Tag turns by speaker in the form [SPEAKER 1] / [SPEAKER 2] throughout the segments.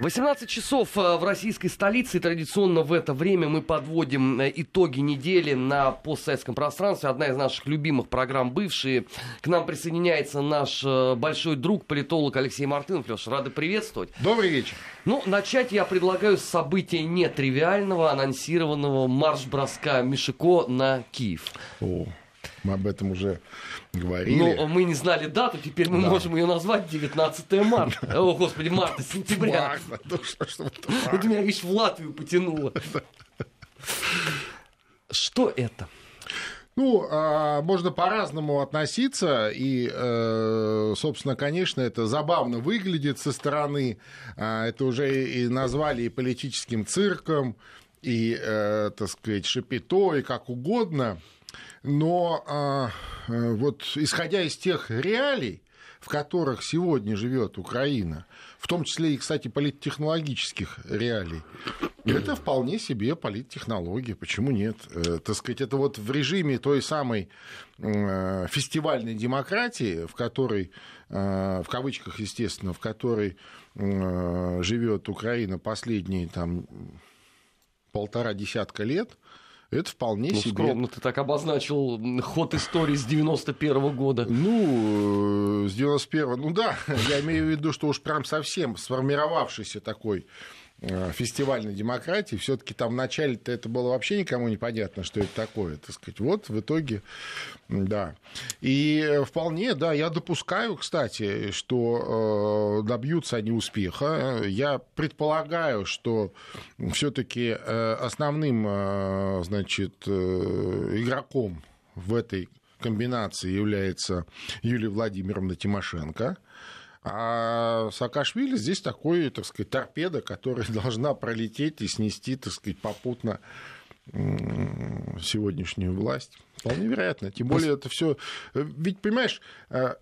[SPEAKER 1] 18 часов э, в российской столице. И традиционно в это время мы подводим э, итоги недели на постсоветском пространстве. Одна из наших любимых программ «Бывшие». К нам присоединяется наш э, большой друг, политолог Алексей Мартынов. Леша, рады приветствовать.
[SPEAKER 2] Добрый вечер.
[SPEAKER 1] Ну, начать я предлагаю с события нетривиального, анонсированного марш-броска Мишико на Киев.
[SPEAKER 2] О, мы об этом уже говорили.
[SPEAKER 1] Ну, мы не знали дату, теперь мы
[SPEAKER 2] Да.
[SPEAKER 1] можем ее назвать 19 марта. О, господи, марта, сентября.
[SPEAKER 2] Ну это
[SPEAKER 1] меня, видишь, в Латвию потянуло. Что это?
[SPEAKER 2] Ну, а, можно по-разному относиться, и, э, собственно, конечно, это забавно выглядит со стороны. А, Это уже и назвали и политическим цирком, и, э, так сказать, шапито, и как угодно. Но а, э, вот исходя из тех реалий, в которых сегодня живет Украина, в том числе и, кстати, политтехнологических реалий, это вполне себе политтехнология. Почему нет? Э, так сказать, это вот в режиме той самой э, фестивальной демократии, в которой, э, в кавычках, естественно, в которой живет Украина последние там полтора десятка лет, это вполне
[SPEAKER 1] Ну,
[SPEAKER 2] себе...
[SPEAKER 1] скромно ты так обозначил ход истории с 91 года.
[SPEAKER 2] Ну, э, с 91 ну да, я имею в виду, что уж прям совсем сформировавшийся такой фестивальной демократии, все-таки там в начале-то это было вообще никому не понятно, что это такое, так сказать. Вот в итоге, да. И э, вполне, да, я допускаю, кстати, что э, добьются они успеха. Я предполагаю, что все-таки основным, э, значит, э, игроком в этой комбинации является Юлия Владимировна Тимошенко. А Саакашвили здесь такой, так сказать, торпеда, которая должна пролететь и снести, так сказать, попутно сегодняшнюю власть. Вполне вероятно. Тем более это все. Ведь, понимаешь, э,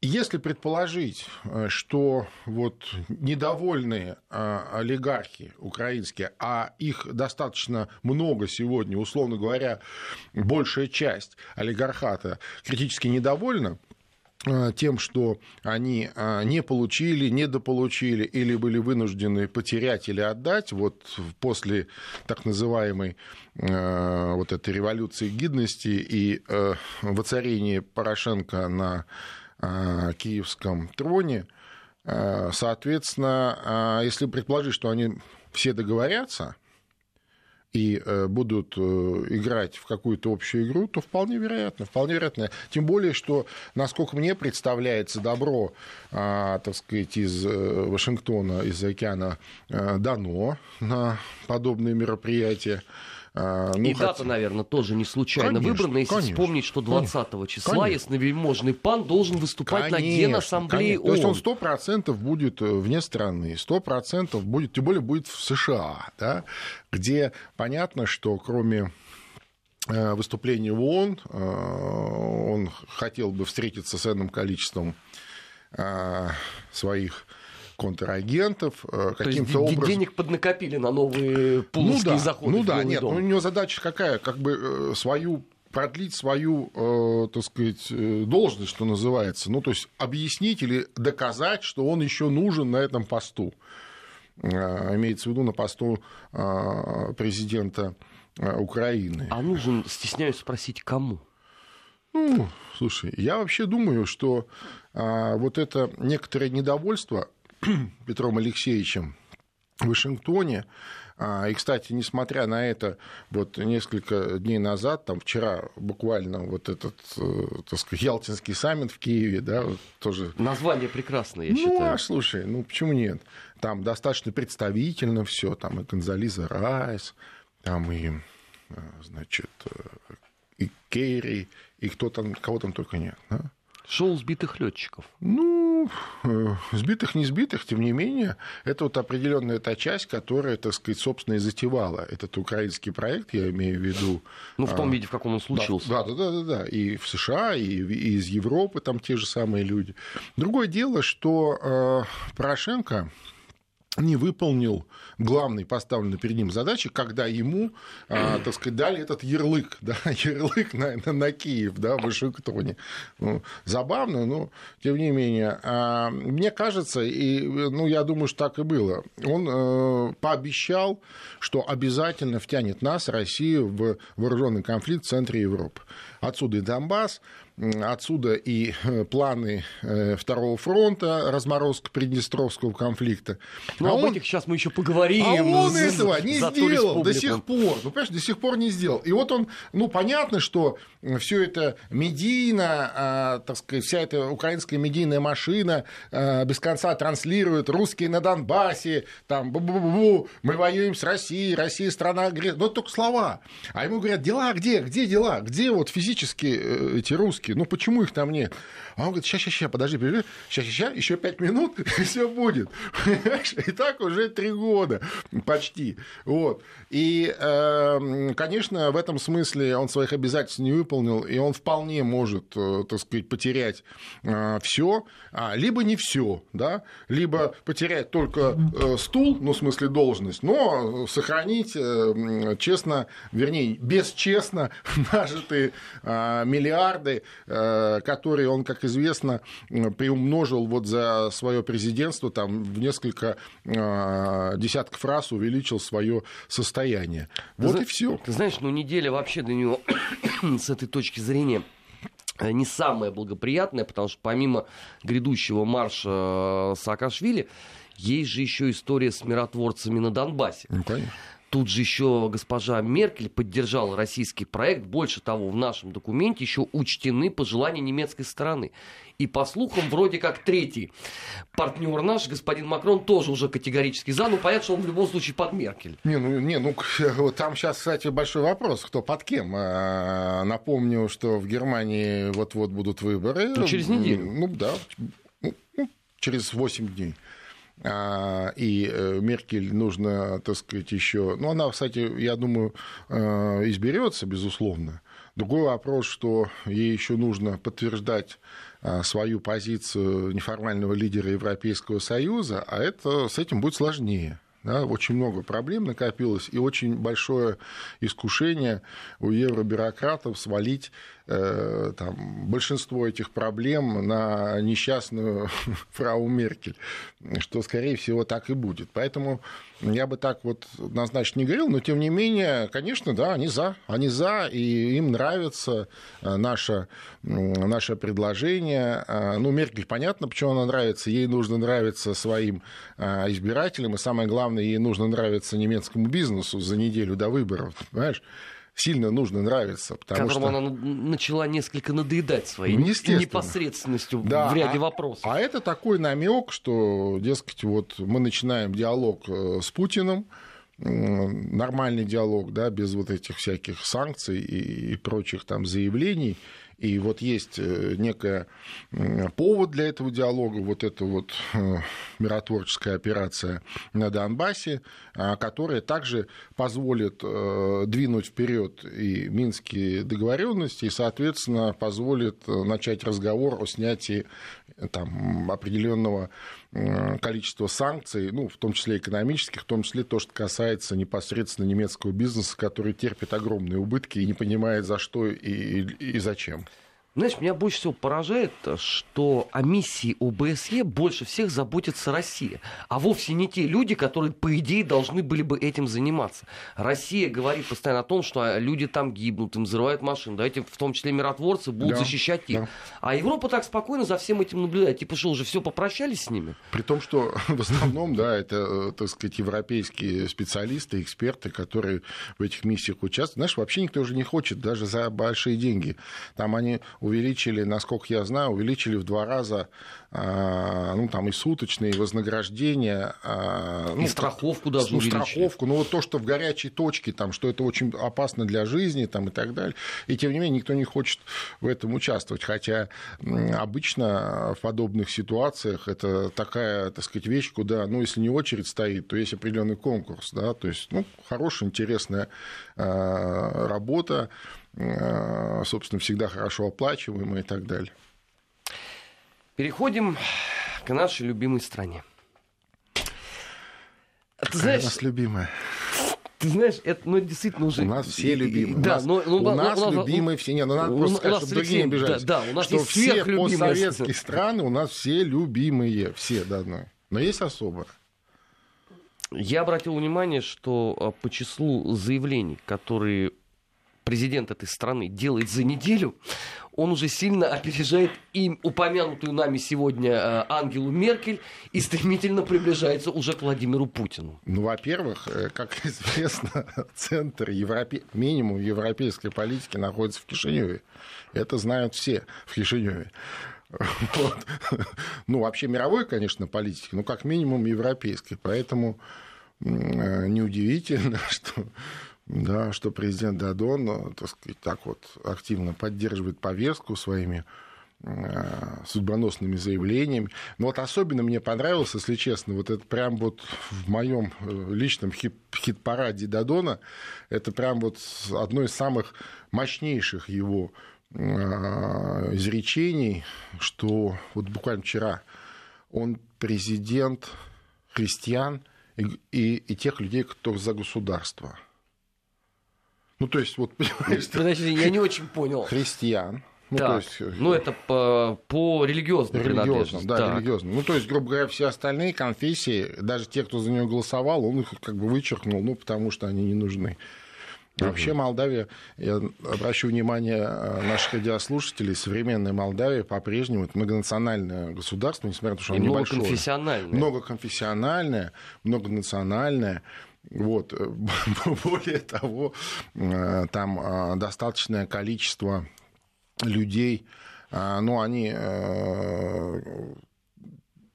[SPEAKER 2] если предположить, э, что вот недовольные э, олигархи украинские, а их достаточно много сегодня, условно говоря, большая часть олигархата критически недовольна, э, тем, что они э, не получили, недополучили или были вынуждены потерять или отдать вот после так называемой э, вот этой революции гидности и э, воцарения Порошенко на э, киевском троне, Э, соответственно, э, если предположить, что они все договорятся, и э, будут э, играть в какую-то общую игру, то вполне вероятно, вполне вероятно. Тем более, что, насколько мне представляется, добро, а, так сказать, из э, Вашингтона, из океана дано на подобные мероприятия. А, ну,
[SPEAKER 1] И
[SPEAKER 2] хотя-
[SPEAKER 1] дата, наверное, тоже не случайно
[SPEAKER 2] Конечно,
[SPEAKER 1] выбрана, если
[SPEAKER 2] конечно,
[SPEAKER 1] вспомнить, что 20 числа
[SPEAKER 2] Конечно.
[SPEAKER 1] ясновельможный пан должен выступать на
[SPEAKER 2] Конечно,
[SPEAKER 1] Генассамблее
[SPEAKER 2] конечно. То есть он
[SPEAKER 1] ООН.
[SPEAKER 2] сто процентов будет э, вне страны, сто процентов будет, тем более будет в США, да, где понятно, что кроме э, выступления в ООН, э, он хотел бы встретиться с энным количеством своих контрагентов, э, каким-то образом...
[SPEAKER 1] денег поднакопили на новые пуловские
[SPEAKER 2] ну да,
[SPEAKER 1] заходы
[SPEAKER 2] Ну да, нет,
[SPEAKER 1] дом.
[SPEAKER 2] ну, у него задача какая? Как бы э, свою продлить свою, э, так сказать, э, должность, что называется. Ну, то есть объяснить или доказать, что он еще нужен на этом посту. Э, Имеется в виду на посту э, президента Украины.
[SPEAKER 1] А нужен, стесняюсь спросить, кому?
[SPEAKER 2] Ну, слушай, я вообще думаю, что а, вот это некоторое недовольство Петром Алексеевичем в Вашингтоне, а, и, кстати, несмотря на это, вот несколько дней назад, там вчера буквально вот этот, э, так сказать, Ялтинский саммит в Киеве, да, вот тоже
[SPEAKER 1] Название прекрасное, я
[SPEAKER 2] ну,
[SPEAKER 1] считаю.
[SPEAKER 2] а слушай, ну почему нет? Там достаточно представительно все, там и Гонзализа Райс, там и, э, значит, э, и Керри, и кто там, кого там только нет. да?
[SPEAKER 1] Шоу сбитых летчиков.
[SPEAKER 2] Ну, э, сбитых, не сбитых, тем не менее, это вот определенная та часть, которая, так сказать, собственно, и затевала этот украинский проект, я имею в виду.
[SPEAKER 1] Ну, в том
[SPEAKER 2] а,
[SPEAKER 1] виде, в каком он случился.
[SPEAKER 2] Да, да, да, да, да. И в США, и, и из Европы там те же самые люди. Другое дело, что э, Порошенко не выполнил главной поставленной перед ним задачи, когда ему, а, так сказать, дали этот ярлык, да, ярлык на, на, на Киев, да, в Вашингтоне. Ну, забавно, но тем не менее. А, мне кажется, и, ну, я думаю, что так и было, он а, пообещал, что обязательно втянет нас, Россию, в вооруженный конфликт в центре Европы. Отсюда и Донбасс, Отсюда и э, планы э, Второго фронта, разморозка Приднестровского конфликта.
[SPEAKER 1] Ну, а об он... этих сейчас мы еще поговорим.
[SPEAKER 2] А он за, этого не сделал до сих пор. Ну, понимаешь, до сих пор не сделал. И вот он, ну, понятно, что все это медийно, а, так сказать, вся эта украинская медийная машина а, без конца транслирует русские на Донбассе, там, бу -бу -бу мы воюем с Россией, Россия страна агрессора. Ну, только слова. А ему говорят, дела где? Где дела? Где вот физически э, эти русские? Русские, ну почему их там нет? А он говорит, сейчас, сейчас, сейчас, подожди, подожди, сейчас, сейчас, еще пять минут, и все будет. И так уже три года почти. Вот. И, эм, конечно, в этом смысле он своих обязательств не выполнил, и он вполне может, э, так сказать, потерять э, все, а, либо не все, да, либо потерять только э, стул, ну, в смысле должность, но сохранить честно, вернее, бесчестно нажитые миллиарды, которые он, как известно, приумножил вот за свое президентство, там в несколько десятков раз увеличил свое состояние. Вот
[SPEAKER 1] ты,
[SPEAKER 2] и все.
[SPEAKER 1] Ты знаешь, ну неделя вообще для него с этой точки зрения э, не самая благоприятная, потому что помимо грядущего марша э, Саакашвили, есть же еще история с миротворцами на Донбассе.
[SPEAKER 2] Ну, конечно.
[SPEAKER 1] Тут же еще госпожа Меркель поддержала российский проект. Больше того, в нашем документе еще учтены пожелания немецкой стороны. И по слухам, вроде как третий партнер наш, господин Макрон, тоже уже категорически за. Ну, понятно, что он в любом случае под Меркель.
[SPEAKER 2] Не, ну, не, ну там сейчас, кстати, большой вопрос, кто под кем. А, напомню, что в Германии вот-вот будут выборы.
[SPEAKER 1] Ну, через неделю.
[SPEAKER 2] Ну, да, ну, через 8 дней. А, и э, Меркель нужно, так сказать, еще... Ну, она, кстати, я думаю, э, изберется, безусловно. Другой вопрос, что ей еще нужно подтверждать а, свою позицию неформального лидера Европейского Союза, а это, с этим будет сложнее. Да, очень много проблем накопилось, и очень большое искушение у евробюрократов свалить э, там, большинство этих проблем на несчастную фрау Меркель, что, скорее всего, так и будет. Поэтому я бы так вот однозначно не говорил, но, тем не менее, конечно, да, они за, они за, и им нравится э, наше, наше предложение. Э, ну, Меркель, понятно, почему она нравится, ей нужно нравиться своим э, избирателям, и самое главное, ей нужно нравиться немецкому бизнесу за неделю до выборов, понимаешь? сильно нужно нравиться.
[SPEAKER 1] Потому Которому что... она начала несколько надоедать своей ну, непосредственностью да, в ряде
[SPEAKER 2] а,
[SPEAKER 1] вопросов.
[SPEAKER 2] А это такой намек, что, дескать, вот мы начинаем диалог э, с Путиным, нормальный диалог, да, без вот этих всяких санкций и, и прочих там заявлений. И вот есть э, некая повод для этого диалога, вот эта вот э, миротворческая операция на Донбассе, а, которая также позволит э, двинуть вперед и минские договоренности, и, соответственно, позволит начать разговор о снятии там, определенного количества санкций, ну, в том числе экономических, в том числе то, что касается непосредственно немецкого бизнеса, который терпит огромные убытки и не понимает, за что и, и, и зачем.
[SPEAKER 1] Знаешь, меня больше всего поражает, что о миссии ОБСЕ больше всех заботится Россия, а вовсе не те люди, которые, по идее, должны были бы этим заниматься. Россия говорит постоянно о том, что люди там гибнут, им взрывают машины, давайте в том числе миротворцы будут да, защищать их. Да. А Европа так спокойно за всем этим наблюдает. Типа что, уже все попрощались с ними?
[SPEAKER 2] При том, что в основном, да, это, так сказать, европейские специалисты, эксперты, которые в этих миссиях участвуют. Знаешь, вообще никто уже не хочет, даже за большие деньги. Там они увеличили, насколько я знаю, увеличили в два раза а, ну, там и суточные вознаграждения.
[SPEAKER 1] А, ну, и страховку даже ну,
[SPEAKER 2] увеличили. страховку, ну, вот то, что в горячей точке, там, что это очень опасно для жизни там, и так далее. И, тем не менее, никто не хочет в этом участвовать. Хотя обычно в подобных ситуациях это такая, так сказать, вещь, куда, ну, если не очередь стоит, то есть определенный конкурс, да, то есть, ну, хорошая, интересная а, работа, собственно, всегда хорошо оплачиваемая и так далее.
[SPEAKER 1] Переходим к нашей любимой стране.
[SPEAKER 2] Ты знаешь, у нас любимая.
[SPEAKER 1] Ты знаешь, это ну, действительно уже...
[SPEAKER 2] У нас все любимые.
[SPEAKER 1] Да,
[SPEAKER 2] у нас, но, ну, у нас у любимые все. Не, ну надо просто сказать, чтобы другие не обижались.
[SPEAKER 1] Да, да, у нас
[SPEAKER 2] что
[SPEAKER 1] есть
[SPEAKER 2] все постсоветские страны, у нас все любимые. Все до одной. Но есть особо.
[SPEAKER 1] Я обратил внимание, что а, по числу заявлений, которые президент этой страны делает за неделю, он уже сильно опережает им упомянутую нами сегодня э, Ангелу Меркель и стремительно приближается уже к Владимиру Путину.
[SPEAKER 2] Ну, во-первых, э, как известно, центр Европе... минимум европейской политики находится в Кишиневе. Это знают все в Кишиневе. Вот. Ну, вообще мировой, конечно, политики, но как минимум европейской. Поэтому э, неудивительно, что да, что президент Дадон, ну, так сказать, так вот активно поддерживает повестку своими э, судьбоносными заявлениями. Но вот особенно мне понравилось, если честно, вот это прям вот в моем э, личном хит-параде Дадона, это прям вот одно из самых мощнейших его э, изречений, что вот буквально вчера он президент христиан и, и, и тех людей, кто за государство – ну, то есть, вот.
[SPEAKER 1] Подожди, я не очень понял.
[SPEAKER 2] Христиан.
[SPEAKER 1] Ну, так, то есть, ну, это по, по религиозной
[SPEAKER 2] религиозным, да, так. религиозным. Ну, то есть, грубо говоря, все остальные конфессии, даже те, кто за него голосовал, он их как бы вычеркнул, ну, потому что они не нужны. Вообще Молдавия, я обращу внимание э, наших радиослушателей, современная Молдавия по-прежнему это многонациональное государство, несмотря на то, что оно небольшое.
[SPEAKER 1] Многоконфессиональное.
[SPEAKER 2] Многоконфессиональное, многонациональное. Вот. Более того, э, там э, достаточное количество людей, э, ну, они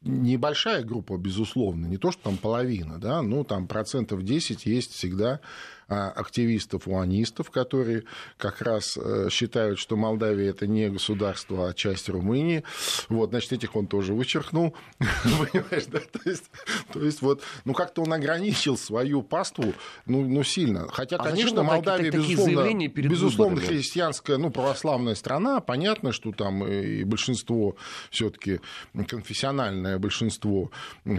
[SPEAKER 2] небольшая группа, безусловно, не то, что там половина, да, ну, там процентов 10 есть всегда активистов-уанистов, которые как раз э, считают, что Молдавия это не государство, а часть Румынии. Вот, значит, этих он тоже вычеркнул. Понимаешь, да? То есть, то есть вот, ну, как-то он ограничил свою паству, ну, ну сильно. Хотя, а конечно, Молдавия, безусловно, безусловно христианская, ну, православная страна. Понятно, что там и большинство все-таки конфессиональное большинство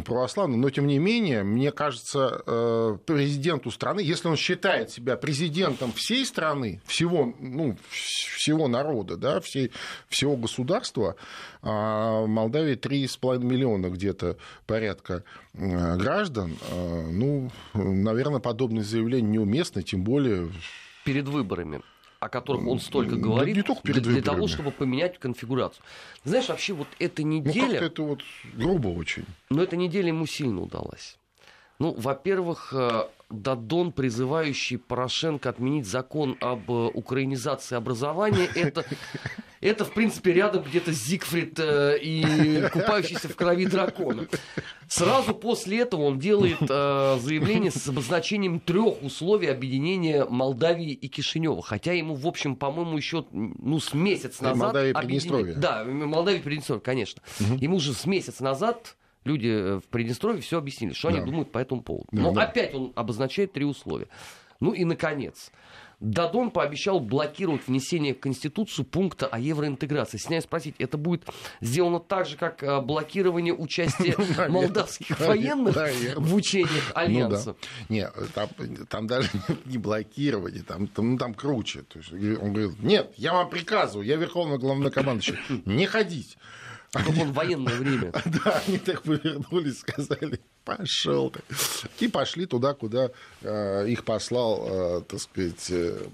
[SPEAKER 2] православное, но тем не менее, мне кажется, э, президенту страны, если он считает считает себя президентом всей страны, всего, ну, всего народа, да, всей, всего государства, а в Молдавии 3,5 миллиона где-то порядка э, граждан, э, ну, наверное, подобное заявление неуместно, тем более...
[SPEAKER 1] Перед выборами о которых он столько говорит,
[SPEAKER 2] да не только перед
[SPEAKER 1] для, для того, чтобы поменять конфигурацию. Знаешь, вообще вот эта ну, неделя...
[SPEAKER 2] Ну, это вот грубо очень.
[SPEAKER 1] Но эта неделя ему сильно удалась. Ну, во-первых, э, Дадон, призывающий Порошенко отменить закон об э, украинизации образования, это, это в принципе, рядом где-то Зигфрид э, и купающийся в крови дракона. Сразу после этого он делает э, заявление с обозначением трех условий объединения Молдавии и Кишинева. Хотя ему, в общем, по-моему, еще ну, с месяц назад...
[SPEAKER 2] Молдавия и Приднестровье.
[SPEAKER 1] Да, Молдавия и Приднестровье, конечно. Угу. Ему уже с месяц назад люди э, в Приднестровье все объяснили, что да. они думают по этому поводу. Да, Но да. опять он обозначает три условия. Ну и, наконец, Дадон пообещал блокировать внесение в Конституцию пункта о евроинтеграции. Сняю спросить, это будет сделано так же, как э, блокирование участия молдавских военных в учениях ну Альянса?
[SPEAKER 2] Нет, там даже не блокирование, там ну, круче. Он говорит, нет, я вам приказываю, я верховный главнокомандующий, не ходить.
[SPEAKER 1] Как он военное время.
[SPEAKER 2] Да, они так повернулись, сказали, пошел ты. И пошли туда, куда э, их послал, э, так сказать, э,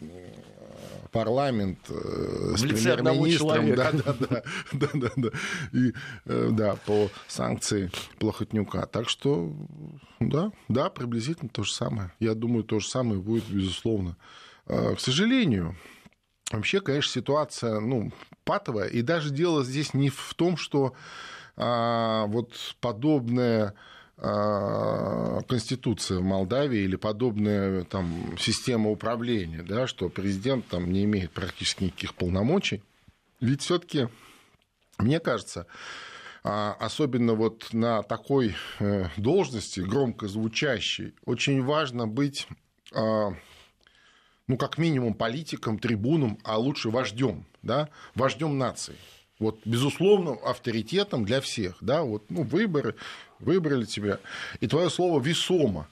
[SPEAKER 2] парламент э, с премьер-министром, да, да, да, да, да, да, и, э, да, по санкции Плохотнюка. Так что, да, да, приблизительно то же самое. Я думаю, то же самое будет, безусловно. Э, к сожалению, Вообще, конечно, ситуация ну, патовая. И даже дело здесь не в том, что а, вот подобная а, конституция в Молдавии или подобная там, система управления, да, что президент там не имеет практически никаких полномочий. Ведь все-таки, мне кажется, а, особенно вот на такой э, должности, громко звучащей, очень важно быть а, ну, как минимум, политиком, трибуном, а лучше вождем, да, вождем нации. Вот, безусловно, авторитетом для всех, да, вот, ну, выборы, выбрали тебя, и твое слово весомо.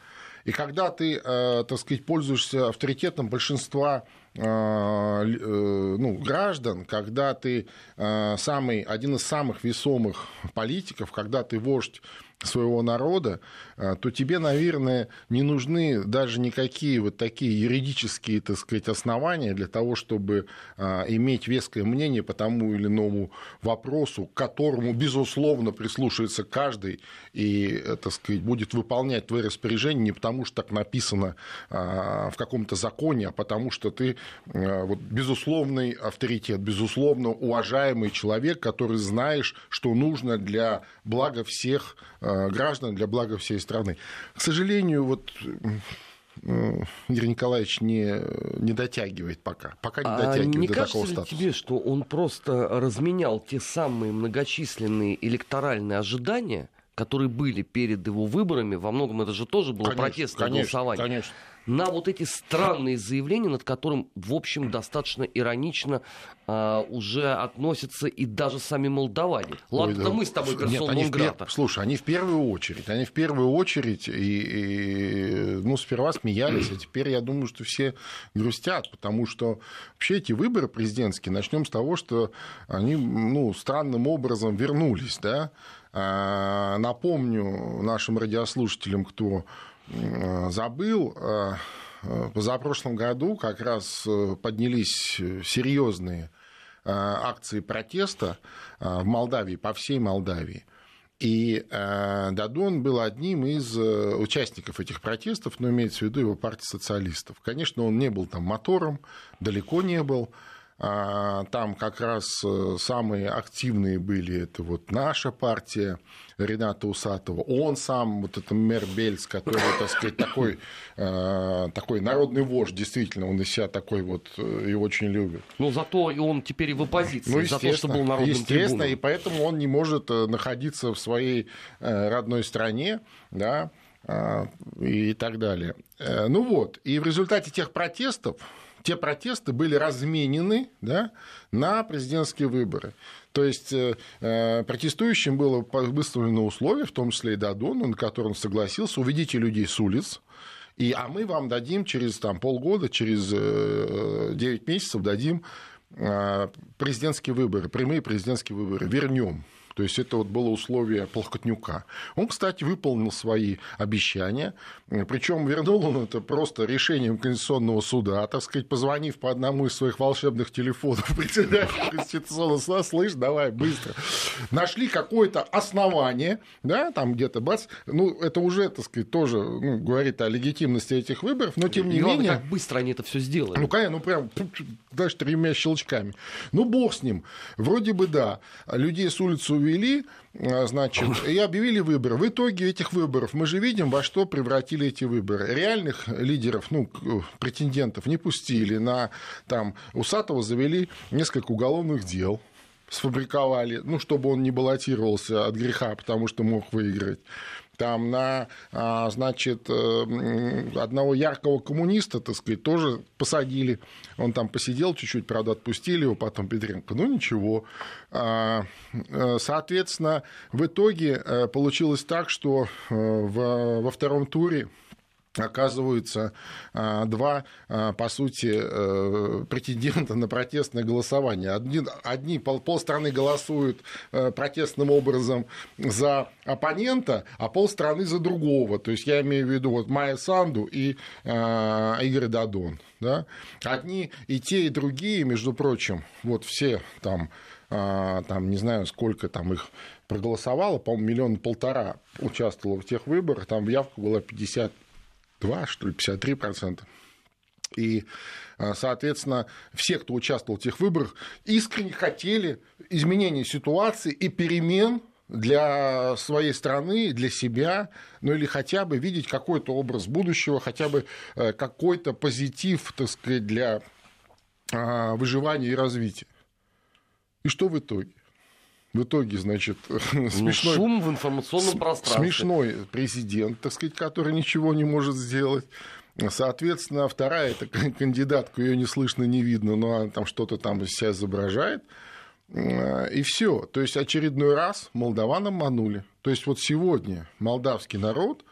[SPEAKER 2] И когда ты, э, так сказать, пользуешься авторитетом большинства э, э, ну, граждан, когда ты самый, один из самых весомых политиков, когда ты вождь своего народа, а, то тебе, наверное, не нужны даже никакие вот такие юридические, так сказать, основания для того, чтобы а, иметь веское мнение по тому или иному вопросу, к которому, безусловно, прислушивается каждый и, так сказать, будет выполнять твои распоряжения не потому, что так написано а, в каком-то законе, а потому что ты вот, безусловный авторитет, безусловно уважаемый человек, который знаешь, что нужно для блага всех Э, граждан, для блага всей страны. К сожалению, вот э, Игорь Николаевич не, не дотягивает пока. Пока не дотягивает а не до
[SPEAKER 1] кажется
[SPEAKER 2] такого статуса.
[SPEAKER 1] тебе, что он просто разменял те самые многочисленные электоральные ожидания, которые были перед его выборами, во многом это же тоже было конечно, протестное конечно, голосование. Конечно на вот эти странные заявления, над которым, в общем, достаточно иронично а, уже относятся и даже сами молдаване. Ладно, Ой, да. мы с тобой персон
[SPEAKER 2] пер... Слушай, они в первую очередь, они в первую очередь, и, и, ну, сперва смеялись, а теперь я думаю, что все грустят, потому что вообще эти выборы президентские, начнем с того, что они, ну, странным образом вернулись, да, а, Напомню нашим радиослушателям, кто Э, забыл, э, э, позапрошлом году как раз поднялись серьезные акции протеста в Молдавии, по всей Молдавии. И Дадон был одним из участников этих протестов, но имеется в виду его партия социалистов. Конечно, он не был там мотором, далеко не был. А, там как раз самые активные были это вот наша партия, Рената Усатова, он сам, вот это мэр Бельц, который, так сказать, такой, э, такой народный вождь, действительно, он из себя такой вот э, и очень любит.
[SPEAKER 1] Ну, зато и он теперь и в оппозиции, ну, за то, что был народным
[SPEAKER 2] Естественно,
[SPEAKER 1] трибуном.
[SPEAKER 2] и поэтому он не может э, находиться в своей родной стране, да, и так далее. Ну вот, и в результате тех протестов, те протесты были разменены да, на президентские выборы. То есть э, э протестующим было выставлено условие, в том числе и Дадону, на котором согласился, уведите людей с улиц, и, а мы вам дадим через там, полгода, через э, 9 месяцев дадим э, президентские выборы, прямые президентские выборы, вернем то есть это вот было условие Плохотнюка. Он, кстати, выполнил свои обещания, причем вернул он это просто решением Конституционного суда, так сказать, позвонив по одному из своих волшебных телефонов председателю Конституционного суда, слышь, давай быстро. Нашли какое-то основание, да, там где-то бац, ну, это уже, так сказать, тоже ну, говорит о легитимности этих выборов, но тем не главное, менее...
[SPEAKER 1] как быстро они это все сделали.
[SPEAKER 2] Ну, конечно, ну, прям даже тремя щелчками. Ну, бог с ним. Вроде бы да. Людей с улицы увели, а, значит, и объявили выборы. В итоге этих выборов мы же видим, во что превратили эти выборы. Реальных лидеров, ну, претендентов не пустили. На там, Усатого завели несколько уголовных дел сфабриковали, ну, чтобы он не баллотировался от греха, потому что мог выиграть там на, а, значит, э, одного яркого коммуниста, так сказать, тоже посадили. Он там посидел чуть-чуть, правда, отпустили его, потом Петренко. Ну, ничего. А, э, соответственно, в итоге э, получилось так, что во втором туре оказываются а, два, а, по сути, э, претендента на протестное голосование. Одни, одни полстраны голосуют э, протестным образом за оппонента, а полстраны за другого. То есть я имею в виду вот Майя Санду и а, Игорь Дадон. Да? Одни и те, и другие, между прочим, вот все там там, не знаю, сколько там их проголосовало, по-моему, миллион полтора участвовало в тех выборах, там явка была 50 2, что ли, 53 процента. И, а, соответственно, все, кто участвовал в тех выборах, искренне хотели изменения ситуации и перемен для своей страны, для себя, ну или хотя бы видеть какой-то образ будущего, хотя бы э, какой-то позитив, так сказать, для а, выживания и развития. И что в итоге? В итоге, значит,
[SPEAKER 1] ну, смешной... Шум в информационном пространстве.
[SPEAKER 2] Смешной президент, так сказать, который ничего не может сделать. Соответственно, вторая это кандидатка, ее не слышно, не видно, но она там что-то там из себя изображает. И все. То есть очередной раз молдаван обманули. То есть вот сегодня молдавский народ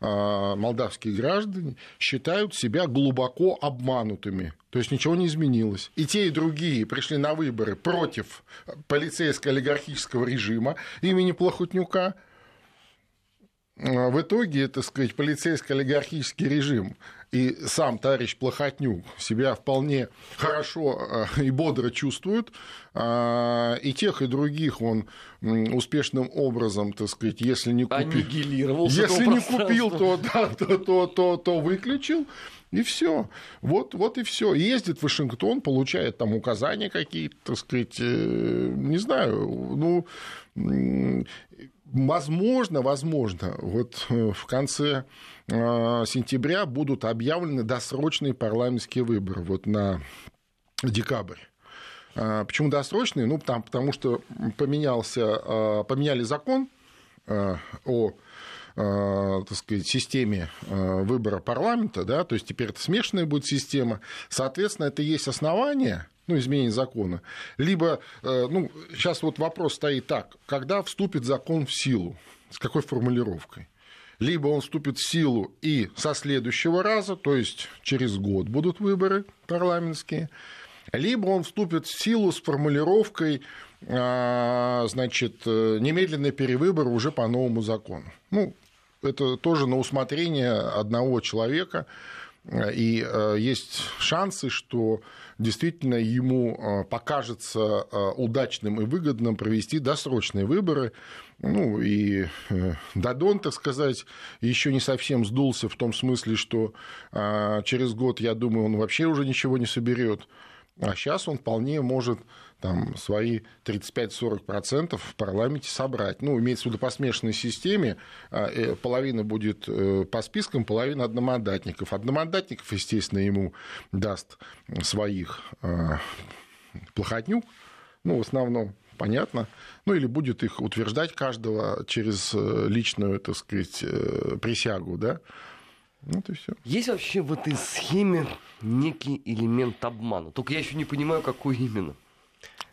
[SPEAKER 2] молдавские граждане считают себя глубоко обманутыми. То есть ничего не изменилось. И те, и другие пришли на выборы против полицейско-олигархического режима имени Плохотнюка. А, в итоге, так сказать, полицейско-олигархический режим и сам товарищ Плохотнюк себя вполне хорошо э, и бодро чувствует, а, и тех, и других он успешным образом, так сказать, если не купил, если не купил, то, да, то, то, то, то выключил, и все. Вот, вот и все. Ездит в Вашингтон, получает там указания какие-то, так сказать, э, не знаю, ну, возможно, возможно, вот э, в конце Э, сентября будут объявлены досрочные парламентские выборы вот на декабрь. Э, почему досрочные? Ну, там, потому что поменялся, э, поменяли закон о так сказать, системе выбора парламента, да, то есть теперь это смешанная будет система, соответственно, это есть основания, ну, изменение закона. Либо, ну, сейчас вот вопрос стоит так, когда вступит закон в силу, с какой формулировкой? либо он вступит в силу и со следующего раза, то есть через год будут выборы парламентские, либо он вступит в силу с формулировкой а, значит, э, немедленный перевыбор уже по новому закону. Ну, это тоже на усмотрение одного человека, и э, есть шансы, что действительно ему э, покажется удачным и выгодным провести досрочные выборы, ну и э, Дадон, так сказать, еще не совсем сдулся в том смысле, что а, через год, я думаю, он вообще уже ничего не соберет. А сейчас он вполне может там, свои 35-40% в парламенте собрать. Ну, имеется в виду по смешанной системе, а, э, половина будет э, по спискам, половина одномандатников. Одномандатников, естественно, ему даст своих а, плохотнюк, ну, в основном, понятно. Ну, или будет их утверждать каждого через э, личную, так сказать, присягу, да.
[SPEAKER 1] Вот и все. Есть вообще в этой схеме некий элемент обмана. Только я еще не понимаю, какой именно.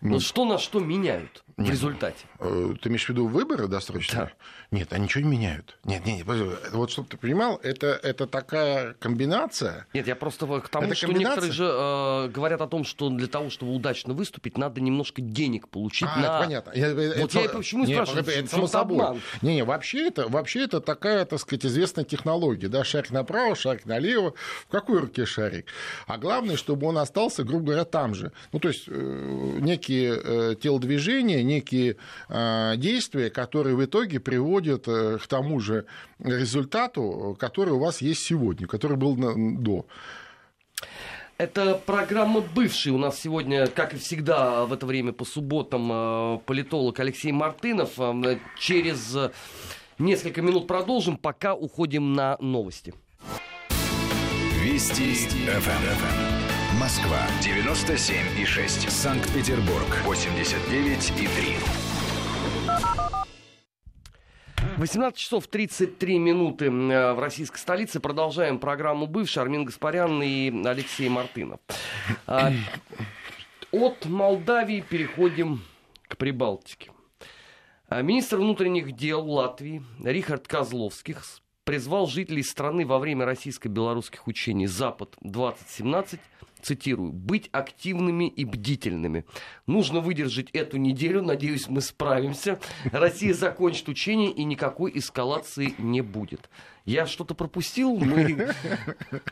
[SPEAKER 1] Ну, вот что на что меняют в результате?
[SPEAKER 2] Э, ты имеешь в виду выборы досрочные? Да. Нет, они ничего не меняют. Нет, нет, нет. Вот чтобы ты понимал, это, это такая комбинация.
[SPEAKER 1] Нет, я просто к тому, это что комбинация... некоторые же э, говорят о том, что для того, чтобы удачно выступить, надо немножко денег получить а, на...
[SPEAKER 2] понятно. Я, вот
[SPEAKER 1] это, я почему нет, спрашиваю, это, это само собой. Обман?
[SPEAKER 2] Не, не, вообще это, вообще это такая, так сказать, известная технология. Да? Шарик направо, шарик налево. В какой руке шарик? А главное, чтобы он остался, грубо говоря, там же. Ну, то есть, э, некие э, телодвижения, некие э, действия, которые в итоге приводят э, к тому же результату, который у вас есть сегодня, который был до.
[SPEAKER 1] Это программа «Бывший». У нас сегодня, как и всегда, в это время по субботам политолог Алексей Мартынов. Через несколько минут продолжим, пока уходим на новости.
[SPEAKER 3] Вести, Вести. ФМ. Москва 97 и 6. Санкт-Петербург 89 и 3.
[SPEAKER 1] 18 часов 33 минуты э, в российской столице. Продолжаем программу «Бывший». Армин Гаспарян и Алексей Мартынов. А, от Молдавии переходим к Прибалтике. А, министр внутренних дел Латвии Рихард Козловских призвал жителей страны во время российско-белорусских учений «Запад-2017» цитирую, «быть активными и бдительными. Нужно выдержать эту неделю, надеюсь, мы справимся. Россия закончит учение, и никакой эскалации не будет». Я что-то пропустил? Мы,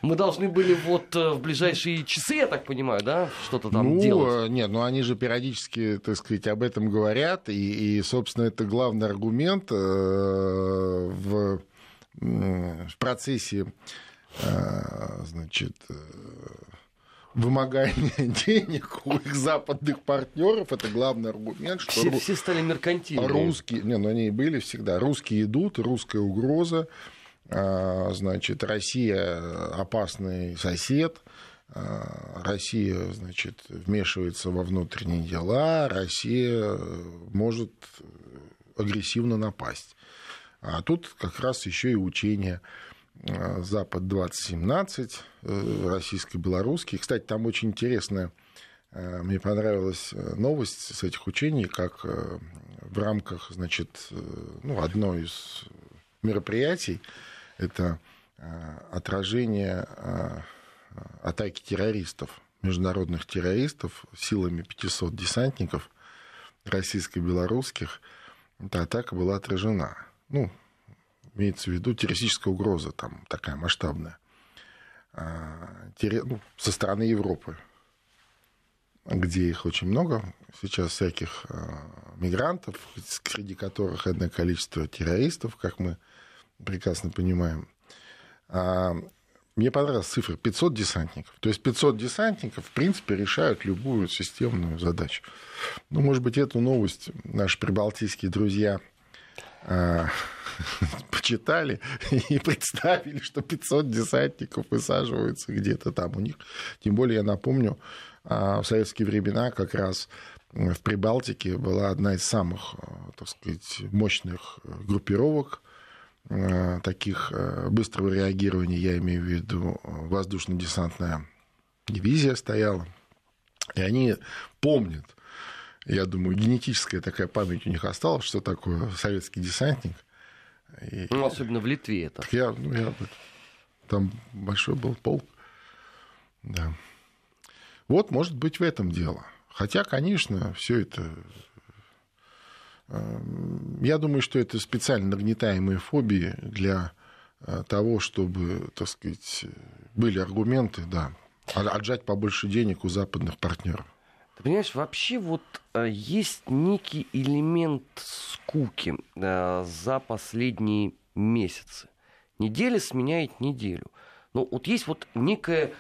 [SPEAKER 1] мы должны были вот э, в ближайшие часы, я так понимаю, да, что-то там
[SPEAKER 2] ну,
[SPEAKER 1] делать?
[SPEAKER 2] Нет, ну они же периодически, так сказать, об этом говорят, и, и собственно, это главный аргумент э, в, в процессе э, значит, вымогание денег у их западных партнеров. Это главный аргумент,
[SPEAKER 1] что все, все стали меркантильными.
[SPEAKER 2] Русские, не, ну они и были всегда. Русские идут, русская угроза. А, значит, Россия опасный сосед. Россия, значит, вмешивается во внутренние дела. Россия может агрессивно напасть. А тут как раз еще и учения Э, Запад-2017, э, российско-белорусский. Кстати, там очень интересная мне понравилась новость с этих учений, как в рамках, значит, ну, одной из мероприятий, это отражение атаки террористов, международных террористов силами 500 десантников российско-белорусских. Эта атака была отражена. Ну, имеется в виду террористическая угроза там такая масштабная. Ну, со стороны Европы, где их очень много, сейчас всяких мигрантов, среди которых одно количество террористов, как мы прекрасно понимаем. Мне понравилась цифра 500 десантников. То есть 500 десантников, в принципе, решают любую системную задачу. Ну, может быть, эту новость наши прибалтийские друзья а, почитали и представили, что 500 десантников высаживаются где-то там у них. Тем более, я напомню, а, в советские времена как раз в Прибалтике была одна из самых, а, так сказать, мощных группировок Э, таких э, быстрого реагирования, я имею в виду воздушно-десантная дивизия стояла, и они помнят, я думаю, генетическая такая память у них осталась, что такое советский десантник.
[SPEAKER 1] И... Ну, особенно в Литве это.
[SPEAKER 2] Я, ну, я, там большой был полк. Да. Вот, может быть, в этом дело. Хотя, конечно, все это Эм, я думаю, что это специально нагнетаемые фобии для э, того, чтобы, так сказать, были аргументы, да, отжать побольше денег у западных партнеров.
[SPEAKER 1] Ты понимаешь, вообще вот э, есть некий элемент скуки э, за последние месяцы. Неделя сменяет неделю. Но вот есть вот некая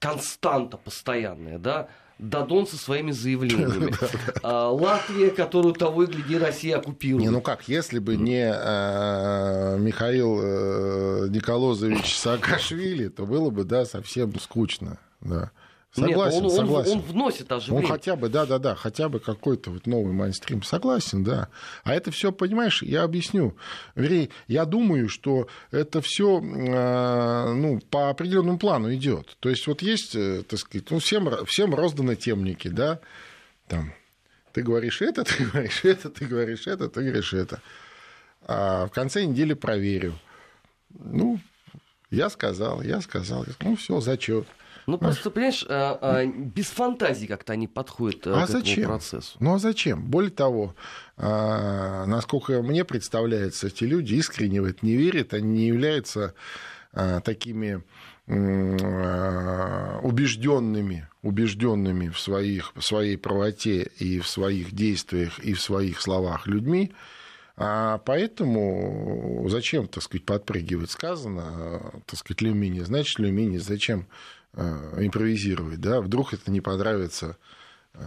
[SPEAKER 1] константа постоянная, да, Дадон со своими заявлениями. А, Латвия, которую того и гляди, Россия оккупирует.
[SPEAKER 2] Не, ну как, если бы не а, Михаил а, Николозович Саакашвили, то было бы, да, совсем скучно. Да.
[SPEAKER 1] Согласен, Нет, он, согласен. Он, он вносит оживление.
[SPEAKER 2] Он хотя бы, да, да, да, хотя бы какой-то вот новый майнстрим. Согласен, да. А это все, понимаешь, я объясню. Вернее, я думаю, что это все э, ну, по определенному плану идет. То есть вот есть, э, так сказать, ну, всем, всем розданы темники, да, там, ты говоришь это, ты говоришь это, ты говоришь это, ты говоришь это. А в конце недели проверю. Ну, я сказал, я сказал, ну все, зачет.
[SPEAKER 1] Ну, просто, понимаешь, а, а, без фантазии как-то они подходят а к зачем? этому процессу.
[SPEAKER 2] Ну, а зачем? Более того, насколько мне представляется, эти люди искренне в это не верят, они не являются такими убежденными, убежденными в, своих, в своей правоте и в своих действиях и в своих словах людьми, а поэтому зачем, так сказать, подпрыгивать сказано, так сказать, люмини, значит люмини, зачем Э, импровизировать, да, вдруг это не понравится, э,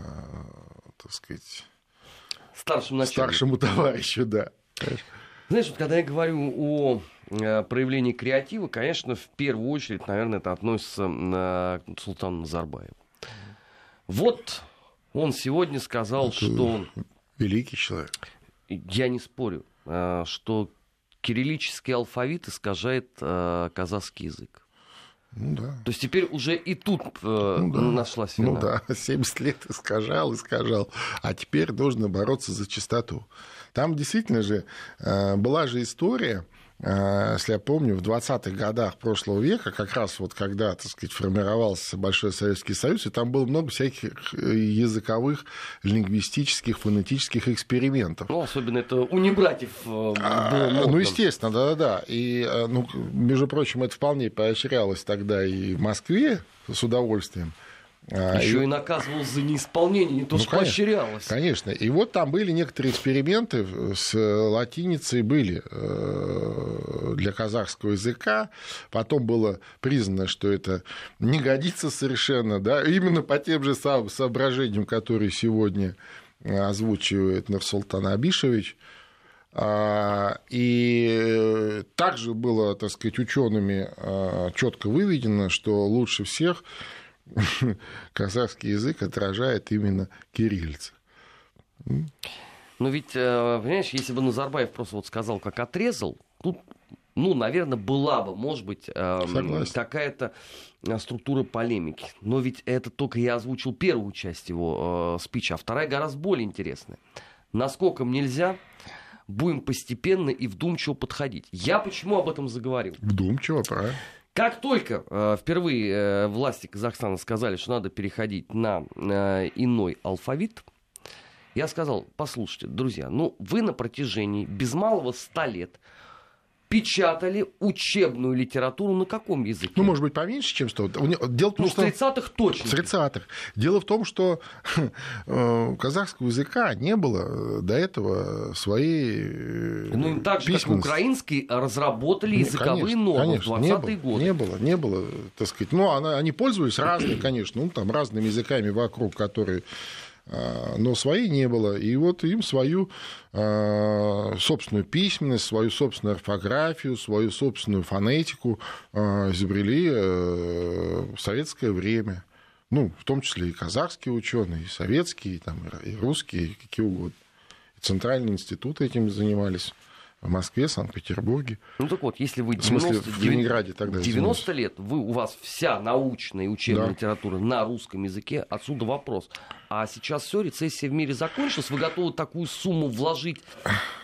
[SPEAKER 2] так сказать,
[SPEAKER 1] старшему,
[SPEAKER 2] старшему товарищу, да.
[SPEAKER 1] Знаешь, вот когда я говорю о э, проявлении креатива, конечно, в первую очередь, наверное, это относится к Султану Назарбаеву. Вот он сегодня сказал, это что...
[SPEAKER 2] Великий человек.
[SPEAKER 1] Я не спорю, что кириллический алфавит искажает казахский язык. Ну, да. То есть теперь уже и тут э, ну, да. нашлась вина.
[SPEAKER 2] Ну да, 70 лет искажал, искажал. А теперь нужно бороться за чистоту. Там действительно же э, была же история, если я помню, в 20-х годах прошлого века, как раз вот когда, так сказать, формировался Большой Советский Союз, и там было много всяких э, языковых, лингвистических, фонетических экспериментов.
[SPEAKER 1] Ну, особенно это у небратьев
[SPEAKER 2] э, а, Ну, естественно, да-да-да. И, ну, между прочим, это вполне поощрялось тогда и в Москве с удовольствием.
[SPEAKER 1] Еще и, и наказывал за неисполнение, не то ну, поощрялось.
[SPEAKER 2] Конечно. И вот там были некоторые эксперименты с латиницей были э, для казахского языка. Потом было признано, что это не годится совершенно, да, именно по тем же соображениям, которые сегодня озвучивает Нурсултан Абишевич. А, и также было, так сказать, учеными а, четко выведено, что лучше всех казахский язык отражает именно кириллица.
[SPEAKER 1] Но ведь, э, понимаешь, если бы Назарбаев просто вот сказал, как отрезал, тут ну, наверное, была бы, может быть, эм,
[SPEAKER 2] Согласен.
[SPEAKER 1] какая-то э, структура полемики. Но ведь это только я озвучил первую часть его э, спича, а вторая гораздо более интересная. Насколько нельзя, будем постепенно и вдумчиво подходить. Я почему об этом заговорил?
[SPEAKER 2] Вдумчиво, правильно.
[SPEAKER 1] Как только э, впервые э, власти Казахстана сказали, что надо переходить на э, иной алфавит, я сказал, послушайте, друзья, ну вы на протяжении без малого ста лет печатали учебную литературу на каком языке?
[SPEAKER 2] Ну, может быть, поменьше, чем 100. У него- Дело в том,
[SPEAKER 1] Ну, с
[SPEAKER 2] что...
[SPEAKER 1] 30-х точно.
[SPEAKER 2] С 30-х. Дело в том, что э, казахского языка не было э, до этого своей э,
[SPEAKER 1] Ну, так же, как украинский, разработали
[SPEAKER 2] Ну,
[SPEAKER 1] языковые
[SPEAKER 2] конечно,
[SPEAKER 1] нормы
[SPEAKER 2] конечно,
[SPEAKER 1] в
[SPEAKER 2] не
[SPEAKER 1] 20-е
[SPEAKER 2] было,
[SPEAKER 1] годы.
[SPEAKER 2] Не было, не было, так сказать. Ну, она, они пользовались разными, конечно, ну, там разными языками вокруг, которые а, но своей не было. И вот им свою а, собственную письменность, свою собственную орфографию, свою собственную фонетику а, изобрели э, в советское время. Ну, в том числе и казахские ученые, и советские, и, там, и русские, и какие угодно. И центральные институты этим занимались в Москве, Санкт-Петербурге.
[SPEAKER 1] Ну так вот, если вы
[SPEAKER 2] В смысле,
[SPEAKER 1] 90,
[SPEAKER 2] в Ленинграде тогда,
[SPEAKER 1] 90 лет, вы, у вас вся научная и учебная
[SPEAKER 2] Да.
[SPEAKER 1] литература на русском языке, отсюда вопрос. А сейчас все, рецессия в мире закончилась, вы готовы такую сумму вложить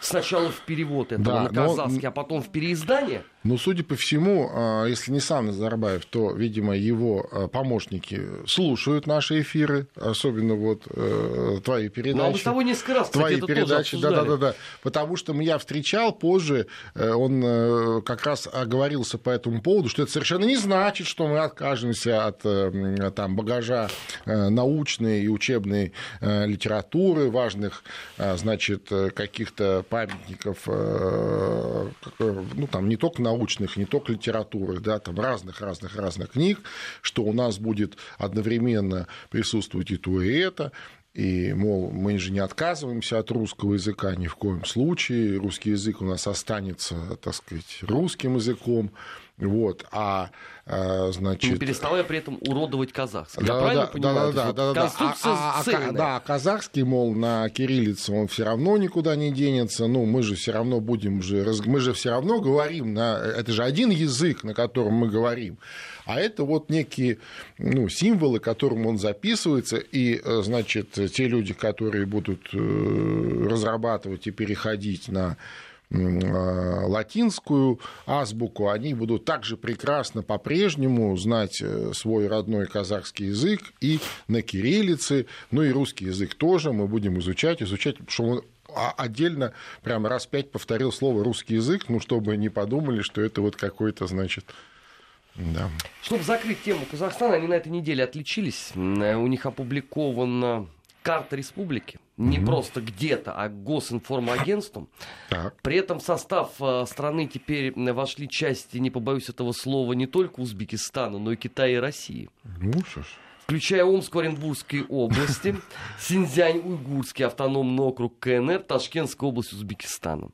[SPEAKER 1] сначала в перевод этого
[SPEAKER 2] Да,
[SPEAKER 1] на
[SPEAKER 2] но-
[SPEAKER 1] казахский, а потом в переиздание?
[SPEAKER 2] Но, судя по всему, а, если не сам Назарбаев, то, видимо, его а, помощники слушают наши эфиры, особенно вот э, твои передачи.
[SPEAKER 1] Ну, а мы с тобой несколько раз, кстати,
[SPEAKER 2] Твои
[SPEAKER 1] тоже
[SPEAKER 2] передачи, да,
[SPEAKER 1] обсуждали.
[SPEAKER 2] да, да, да. Потому что я встречал позже, э, он э, как раз оговорился по этому поводу, что это совершенно не значит, что мы откажемся от э, там, багажа научной и учебной литературы, важных, э, значит, каких-то памятников, ну, там, не только научных, не только литературы, да, там разных-разных-разных книг, что у нас будет одновременно присутствовать и то, и это, и, мол, мы же не отказываемся от русского языка ни в коем случае. Русский язык у нас останется, так сказать, русским языком. Вот, а, а,
[SPEAKER 1] Не
[SPEAKER 2] значит...
[SPEAKER 1] переставая при этом уродовать казахский. Я
[SPEAKER 2] Да,
[SPEAKER 1] правильно
[SPEAKER 2] да,
[SPEAKER 1] понимаю?
[SPEAKER 2] да, да, да, да, да.
[SPEAKER 1] Конструкция
[SPEAKER 2] А- а- а-
[SPEAKER 1] цельная.
[SPEAKER 2] Да, казахский, мол, на кириллице он все равно никуда не денется. Ну, мы же все равно будем же, мы же все равно говорим на, это же один язык, на котором мы говорим. А это вот некие ну, символы, которым он записывается, и, э, значит, те люди, которые будут э, разрабатывать и переходить на э, латинскую азбуку, они будут также прекрасно по-прежнему знать э, свой родной казахский язык и на кириллице, ну и русский язык тоже мы будем изучать, изучать, потому что он а- отдельно прям раз пять повторил слово русский язык, ну, чтобы не подумали, что это вот какой-то, значит, да.
[SPEAKER 1] Чтобы закрыть тему Казахстана, они на этой неделе отличились. Э, У них опубликована карта республики. Не просто где-то, а госинформагентством.
[SPEAKER 2] Так.
[SPEAKER 1] При этом в состав э, страны теперь вошли части, не побоюсь этого слова, не только Узбекистана, но и Китая и России.
[SPEAKER 2] Ну, что ж.
[SPEAKER 1] Включая Омскую, Оренбургской области, Синьцзянь-Уйгурский автономный округ КНР, Ташкентская область Узбекистана.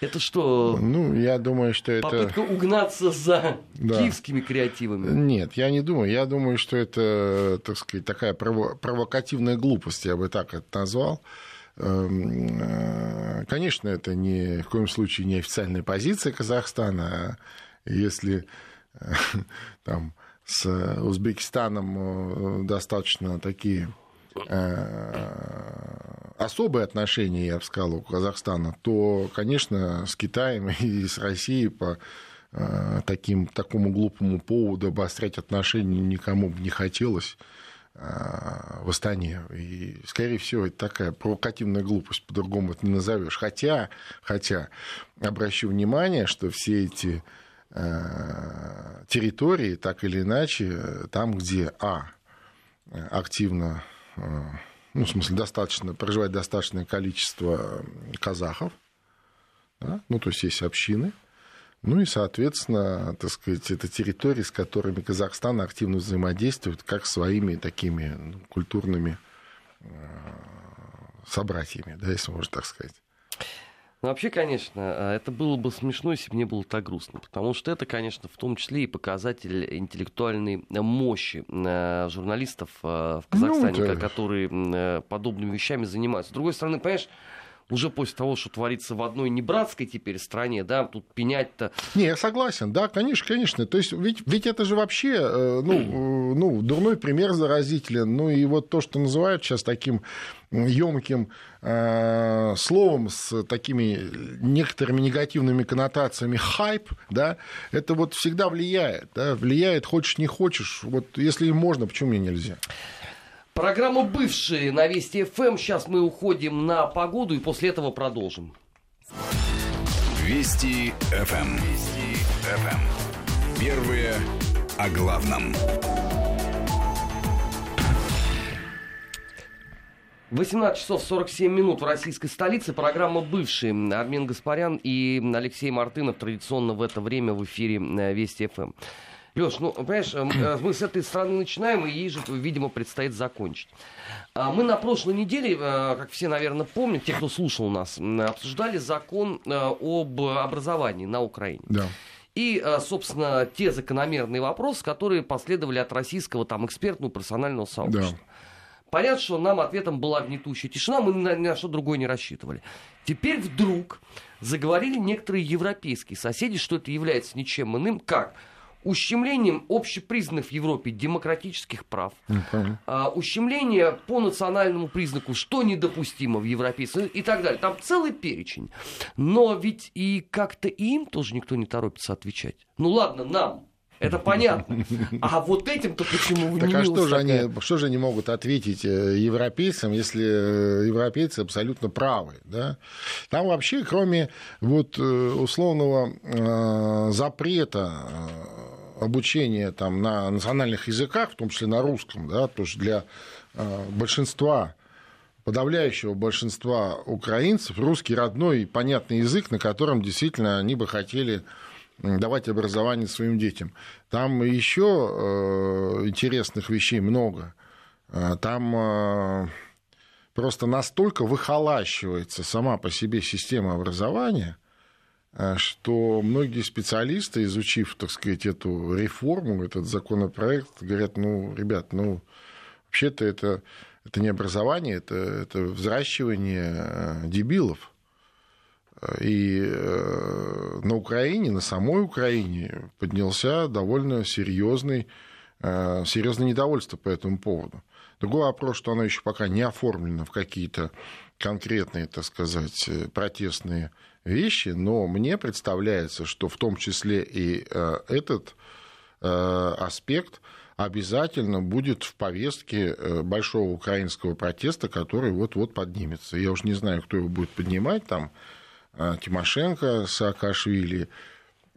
[SPEAKER 1] Это что,
[SPEAKER 2] Ну, я думаю, что это...
[SPEAKER 1] попытка угнаться за
[SPEAKER 2] Да.
[SPEAKER 1] киевскими креативами?
[SPEAKER 2] Нет, я не думаю. Я думаю, что это, так сказать, такая прово- провокативная глупость, я бы так это назвал. Эм, э, Конечно, это ни в коем случае не официальная позиция Казахстана. а Если э, там с Узбекистаном э, достаточно такие особые отношения, я бы сказал, у Казахстана, то, конечно, с Китаем и с Россией по э, таким, такому глупому поводу обострять отношения никому бы не хотелось э, в Астане. И, скорее всего, это такая провокативная глупость, по-другому это не назовешь. Хотя, хотя, обращу внимание, что все эти э, территории, так или иначе, там, где, а, активно, ну, в смысле, достаточно, проживает достаточное количество казахов, да, ну, то есть есть общины, ну и, соответственно, так сказать, это территории, с которыми Казахстан активно взаимодействует, как своими такими ну, культурными э, собратьями, да, если можно так сказать.
[SPEAKER 1] Ну, вообще, конечно, э, это было бы смешно, если бы не было так грустно. Потому что это, конечно, в том числе и показатель интеллектуальной мощи э, журналистов э, в Казахстане,
[SPEAKER 2] Ну, да.
[SPEAKER 1] ко- которые э, подобными вещами занимаются. С другой стороны, понимаешь, уже после того, что творится в одной небратской теперь стране, да, тут пенять-то...
[SPEAKER 2] Не, я согласен, да, конечно, конечно. То есть ведь, ведь это же вообще, э, ну, э, ну, дурной пример заразителен. Ну и вот то, что называют сейчас таким емким э, словом с такими некоторыми негативными коннотациями хайп, да, это вот всегда влияет, да, влияет, хочешь не хочешь, вот если можно, почему мне нельзя?
[SPEAKER 1] Программа «Бывшие» на Вести ФМ. Сейчас мы уходим на погоду и после этого продолжим.
[SPEAKER 3] Вести ФМ. Вести ФМ. Первые о главном.
[SPEAKER 1] 18 часов 47 минут в российской столице. Программа «Бывшие». Армен Гаспарян и Алексей Мартынов традиционно в это время в эфире э, Вести ФМ. Леш, ну, понимаешь, эм, э, мы с этой страны начинаем, и ей же, видимо, предстоит закончить. А мы на прошлой неделе, э, как все, наверное, помнят, те, кто слушал нас, обсуждали закон э, об образовании на Украине.
[SPEAKER 2] Да.
[SPEAKER 1] И, собственно, те закономерные вопросы, которые последовали от российского там экспертного персонального сообщества. Да. Понятно, что нам ответом была гнетущая тишина, мы ни на, ни на что другое не рассчитывали. Теперь вдруг заговорили некоторые европейские соседи, что это является ничем иным, как ущемлением общепризнанных в Европе демократических прав,
[SPEAKER 2] ну,
[SPEAKER 1] а, ущемление по национальному признаку, что недопустимо в Европейском и так далее. Там целый перечень. Но ведь и как-то им тоже никто не торопится отвечать. Ну ладно, нам, это понятно. А вот этим-то почему
[SPEAKER 2] так а что же, они, что же они могут ответить э, европейцам, если э, европейцы абсолютно правы? Да? Там вообще, кроме вот э, условного запрета обучение там, на национальных языках, в том числе на русском, да, потому что для э, большинства подавляющего большинства украинцев русский родной и понятный язык, на котором действительно они бы хотели давать образование своим детям. Там еще э, интересных вещей много. Э, там просто настолько выхолащивается сама по себе система образования – что многие специалисты, изучив, так сказать, эту реформу, этот законопроект, говорят, ну, ребят, ну, вообще-то это, это не образование, это, это взращивание э, дебилов. И э, на Украине, на самой Украине поднялся довольно серьезный, э, серьезное недовольство по этому поводу. Другой вопрос, что оно еще пока не оформлено в какие-то конкретные, так сказать, протестные вещи, но мне представляется, что в том числе и э, этот э, аспект обязательно будет в повестке э, большого украинского протеста, который вот-вот поднимется. Я уж не знаю, кто его будет поднимать, там Тимошенко, Саакашвили,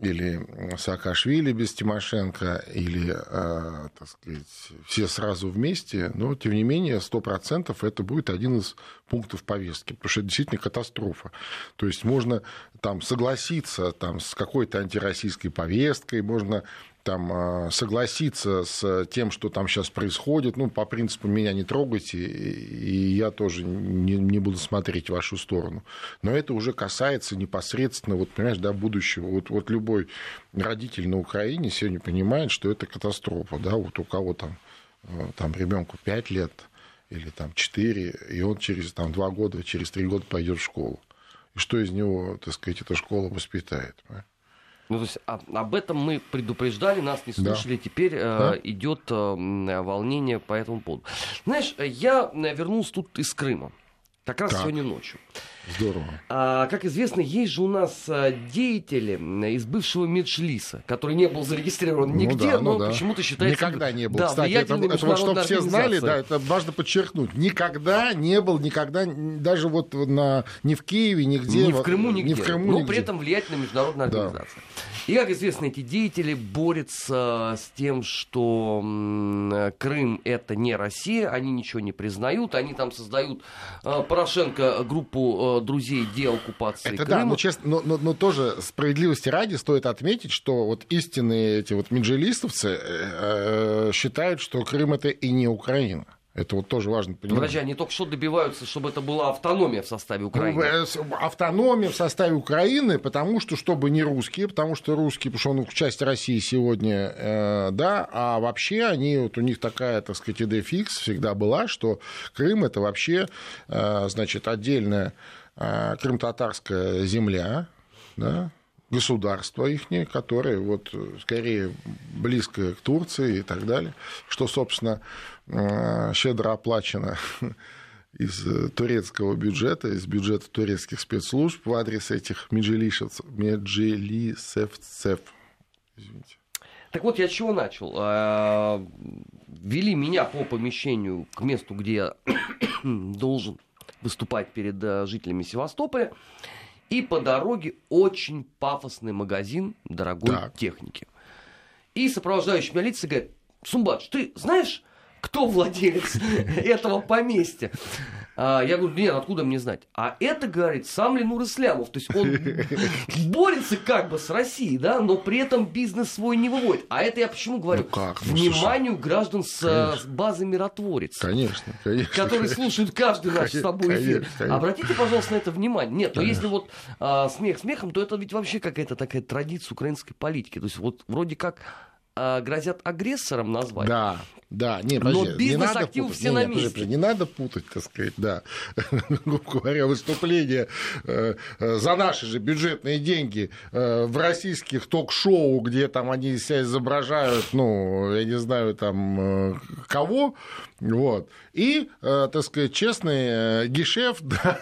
[SPEAKER 2] или Саакашвили без Тимошенко, или, э, так сказать, все сразу вместе, но, тем не менее, 100% это будет один из пунктов повестки, потому что это действительно катастрофа. То есть можно там согласиться там, с какой-то антироссийской повесткой, можно там, а, согласиться с тем, что там сейчас происходит. Ну, по принципу, меня не трогайте, и я тоже не, не буду смотреть в вашу сторону. Но это уже касается непосредственно, вот, понимаешь, да, будущего. Вот, вот любой родитель на Украине сегодня понимает, что это катастрофа. Да, вот у кого там, э, там ребенку 5 лет или там 4, и он через там, 2 года, через 3 года пойдет в школу. И что из него, так сказать, эта школа воспитает? Понимаешь?
[SPEAKER 1] Ну, то есть об, об этом мы предупреждали, нас не слушали, да. теперь э, да. идет э, волнение по этому поводу. Знаешь, я э, вернулся тут из Крыма, как раз так. сегодня ночью.
[SPEAKER 2] Здорово.
[SPEAKER 1] А, как известно, есть же у нас а, деятели из бывшего Меджлиса, который не был зарегистрирован ну нигде, да, ну но да. почему-то считается...
[SPEAKER 2] Никогда не был. Да, Кстати, это, это вот, чтобы все знали, да, это важно подчеркнуть. Никогда не был, никогда, даже вот на, ни в Киеве, нигде.
[SPEAKER 1] Ни в Крыму, нигде. Ни в Крыму, но нигде. при этом влиятельная международная организация. Да. И, как известно, эти деятели борются с тем, что Крым это не Россия, они ничего не признают, они там создают а, Порошенко группу а, друзей деоккупации
[SPEAKER 2] это
[SPEAKER 1] Крыма.
[SPEAKER 2] Да, но, честно, но, но, но тоже справедливости ради стоит отметить, что вот истинные эти вот меджелистовцы э, э, считают, что Крым это и не Украина. Это вот тоже важно понимать.
[SPEAKER 1] Подожди, они только что добиваются, чтобы это была автономия в составе Украины.
[SPEAKER 2] Ну, автономия в составе Украины, потому что, чтобы не русские, потому что русские, потому что он часть России сегодня, э, да, а вообще они, вот у них такая, так сказать, идея фикс всегда была, что Крым это вообще, э, значит, отдельная крым-татарская земля, да, государство их, которое вот скорее близко к Турции и так далее, что, собственно, а, щедро оплачено из турецкого бюджета, из бюджета турецких спецслужб в адрес этих меджилисевцев.
[SPEAKER 1] Извините. Так вот, я с чего начал? А, вели меня по помещению к месту, где я должен выступать перед э, жителями Севастополя. И по дороге очень пафосный магазин дорогой так. техники. И сопровождающий меня лица говорит, Сумбач, ты знаешь, кто владелец этого поместья? А, я говорю, нет, откуда мне знать? А это, говорит, сам Ленур Ислямов. То есть он борется как бы с Россией, да, но при этом бизнес свой не выводит. А это я почему говорю? Ну как? Ну, Вниманию слушай, граждан с, с базы миротворец.
[SPEAKER 2] Конечно, конечно.
[SPEAKER 1] Которые слушают каждый наш с тобой эфир. Конечно, Обратите, пожалуйста, на это внимание. Нет, но если вот а, смех смехом, то это ведь вообще какая-то такая традиция украинской политики. То есть вот вроде как а, грозят агрессором назвать.
[SPEAKER 2] Да, да, не,
[SPEAKER 1] подожди, Но бизнес не актив все не, на месте.
[SPEAKER 2] Подожди, не надо путать, так сказать, да. Грубо говоря, выступление э, э, за наши же бюджетные деньги э, в российских ток-шоу, где там они себя изображают, ну, я не знаю, там, кого, вот. И, так сказать, честный гешефт, да,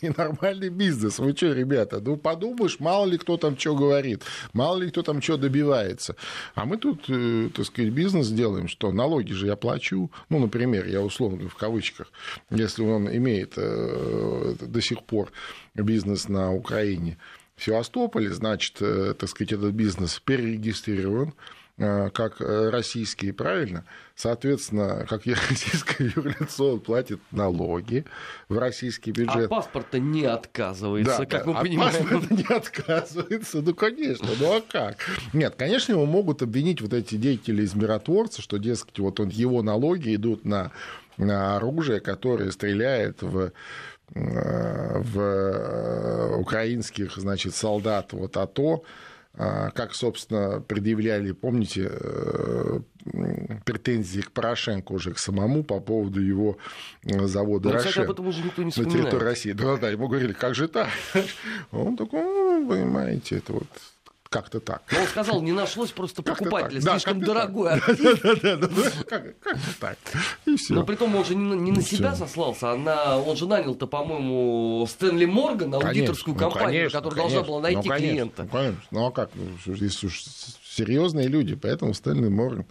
[SPEAKER 2] и нормальный бизнес. Вы что, ребята, ну, подумаешь, мало ли кто там что говорит, мало ли кто там что добивается. А мы тут, так сказать, бизнес делаем, что налоги налоги же я плачу. Ну, например, я условно в кавычках, если он имеет э, до сих пор бизнес на Украине, в Севастополе, значит, э, так сказать, этот бизнес перерегистрирован, как российский, правильно? Соответственно, как российское юрлицо, он платит налоги в российский бюджет. А
[SPEAKER 1] паспорта не отказывается, да, как мы
[SPEAKER 2] а
[SPEAKER 1] понимаем.
[SPEAKER 2] Паспорта не отказывается, ну, конечно, ну а как? Нет, конечно, его могут обвинить вот эти деятели из миротворца, что, дескать, вот он, его налоги идут на, на оружие, которое стреляет в в украинских, значит, солдат вот АТО, а, как, собственно, предъявляли, помните, э, претензии к Порошенко уже к самому по поводу его э, завода
[SPEAKER 1] ну, Рошен об этом уже никто не
[SPEAKER 2] на территории России. Да, да, ему говорили, как же так? Он такой, ну, понимаете, это вот как-то так.
[SPEAKER 1] Но он сказал, не нашлось просто покупателя, слишком дорогой артист. Да, да, да,
[SPEAKER 2] как так.
[SPEAKER 1] Но при том он же не на себя сослался, а. Он же нанял-то, по-моему, Стэнли Морган, аудиторскую ну, компанию, которая должна была найти ну, клиента.
[SPEAKER 2] Ну а как? Здесь уж серьезные люди, поэтому Стэнли Морган.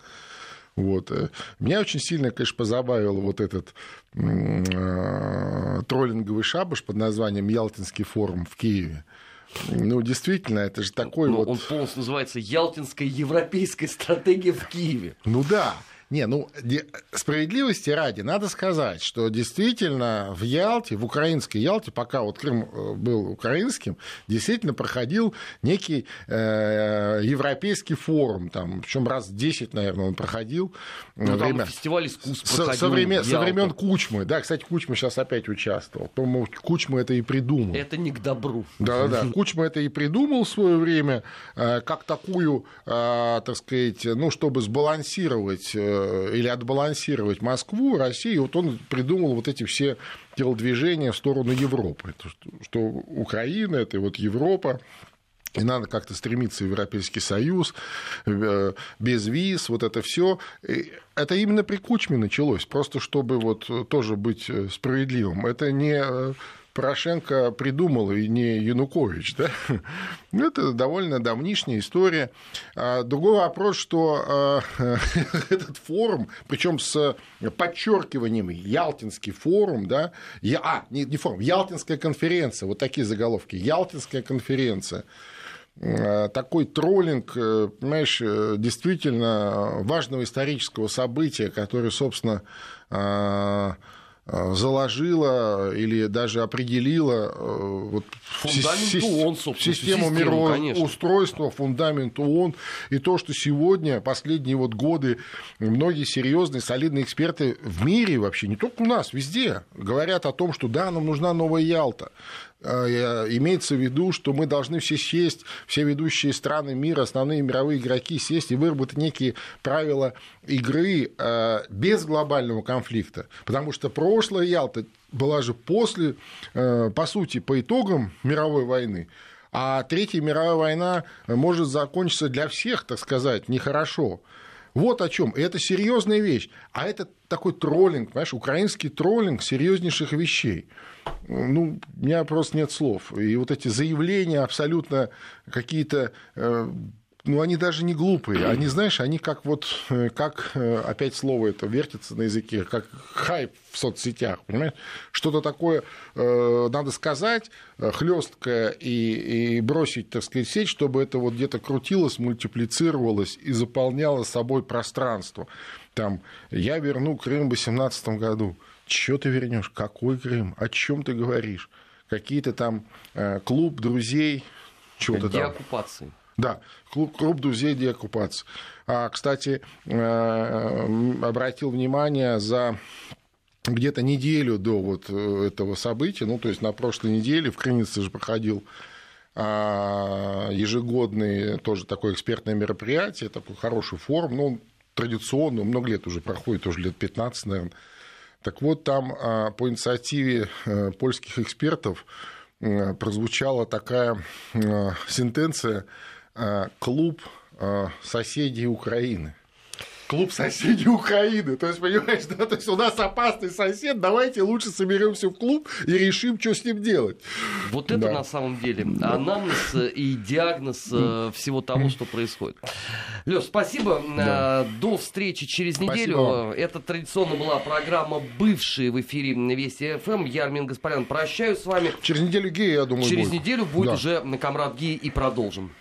[SPEAKER 2] Вот. Э, меня очень сильно, конечно, позабавил вот этот э, троллинговый шабаш под названием «Ялтинский форум» в Киеве. Ну, действительно, это же такой
[SPEAKER 1] Но
[SPEAKER 2] вот...
[SPEAKER 1] Он полностью называется «Ялтинская европейская стратегия в Киеве».
[SPEAKER 2] Ну да, не, ну, справедливости ради, надо сказать, что действительно в Ялте, в украинской Ялте, пока вот Крым э, был украинским, действительно проходил некий э, европейский форум, там, причем раз 10, наверное, он проходил.
[SPEAKER 1] Ну, время... там фестиваль искусств
[SPEAKER 2] со, со, времен, со времен Кучмы. Да, кстати, Кучма сейчас опять участвовал. По-моему, Кучма это и придумал.
[SPEAKER 1] Это не к добру.
[SPEAKER 2] Да-да-да, Кучма это и придумал в свое время, э, как такую, э, так сказать, ну, чтобы сбалансировать Э, или отбалансировать Москву, Россию, вот он придумал вот эти все телодвижения в сторону Европы, что Украина – это вот Европа, и надо как-то стремиться в Европейский Союз, э, без виз, вот это все. Это именно при Кучме началось, просто чтобы вот тоже быть э, справедливым. Это не Порошенко придумал, и не Янукович. Да? Ну, это довольно давнишняя история. А, другой вопрос, что а, этот форум, причем с подчеркиванием Ялтинский форум, да, я, а, не, не форум, Ялтинская конференция, вот такие заголовки, Ялтинская конференция а, такой троллинг, э, понимаешь, э, действительно важного исторического события, который, собственно, заложила или даже определила э, вот,
[SPEAKER 1] фундамент ООН,
[SPEAKER 2] систему мироустройства, фундамент ООН. И то, что сегодня, последние вот годы, многие серьезные, солидные эксперты в мире вообще, не только у нас, везде, говорят о том, что да, нам нужна новая Ялта. Э, имеется в виду, что мы должны все сесть, все ведущие страны мира, основные мировые игроки сесть и выработать некие правила игры э, без глобального конфликта. Потому что прошлое Ялта была же после, э, по сути, по итогам мировой войны. А Третья мировая война может закончиться для всех, так сказать, нехорошо. Вот о чем. это серьезная вещь. А это такой троллинг, понимаешь, украинский троллинг серьезнейших вещей. Ну, у меня просто нет слов. И вот эти заявления абсолютно какие-то э, ну, они даже не глупые. Они, знаешь, они как вот, э, как, э, опять слово это вертится на языке, как хайп в соцсетях, понимаешь? Что-то такое надо сказать, хлесткое и, и бросить, так сказать, сеть, чтобы это вот где-то крутилось, мультиплицировалось и заполняло собой пространство. Там, я верну Крым в 2018 году. Чего ты вернешь? Какой Крым? О чем ты говоришь? Какие-то там э, клуб друзей, чего-то там.
[SPEAKER 1] Деоккупации.
[SPEAKER 2] Да, клуб, клуб друзей деоккупации. А, кстати, э, обратил внимание за где-то неделю до вот э, этого события, ну, то есть на прошлой неделе в Крынице же проходил а, ежегодный тоже такое экспертное мероприятие, такой хороший форум, ну, традиционно, много лет уже проходит, уже лет 15, наверное. Так вот, там а, по инициативе э, польских экспертов прозвучала такая сентенция Э, клуб э, соседей Украины. Клуб соседей Украины. То есть, понимаешь, да, то есть у нас опасный сосед, давайте лучше соберемся в клуб и решим, что с ним делать.
[SPEAKER 1] Вот это да. на самом деле анамнез и диагноз э, всего того, что происходит. Леш, спасибо. Да. До встречи через неделю. Спасибо. Это традиционно была программа «Бывшие» в эфире Вести ФМ. Я, Армин Гаспарян, прощаюсь с вами.
[SPEAKER 2] Через неделю Гея, я думаю,
[SPEAKER 1] Через
[SPEAKER 2] будет.
[SPEAKER 1] неделю будет да. уже Камрад Гея и продолжим.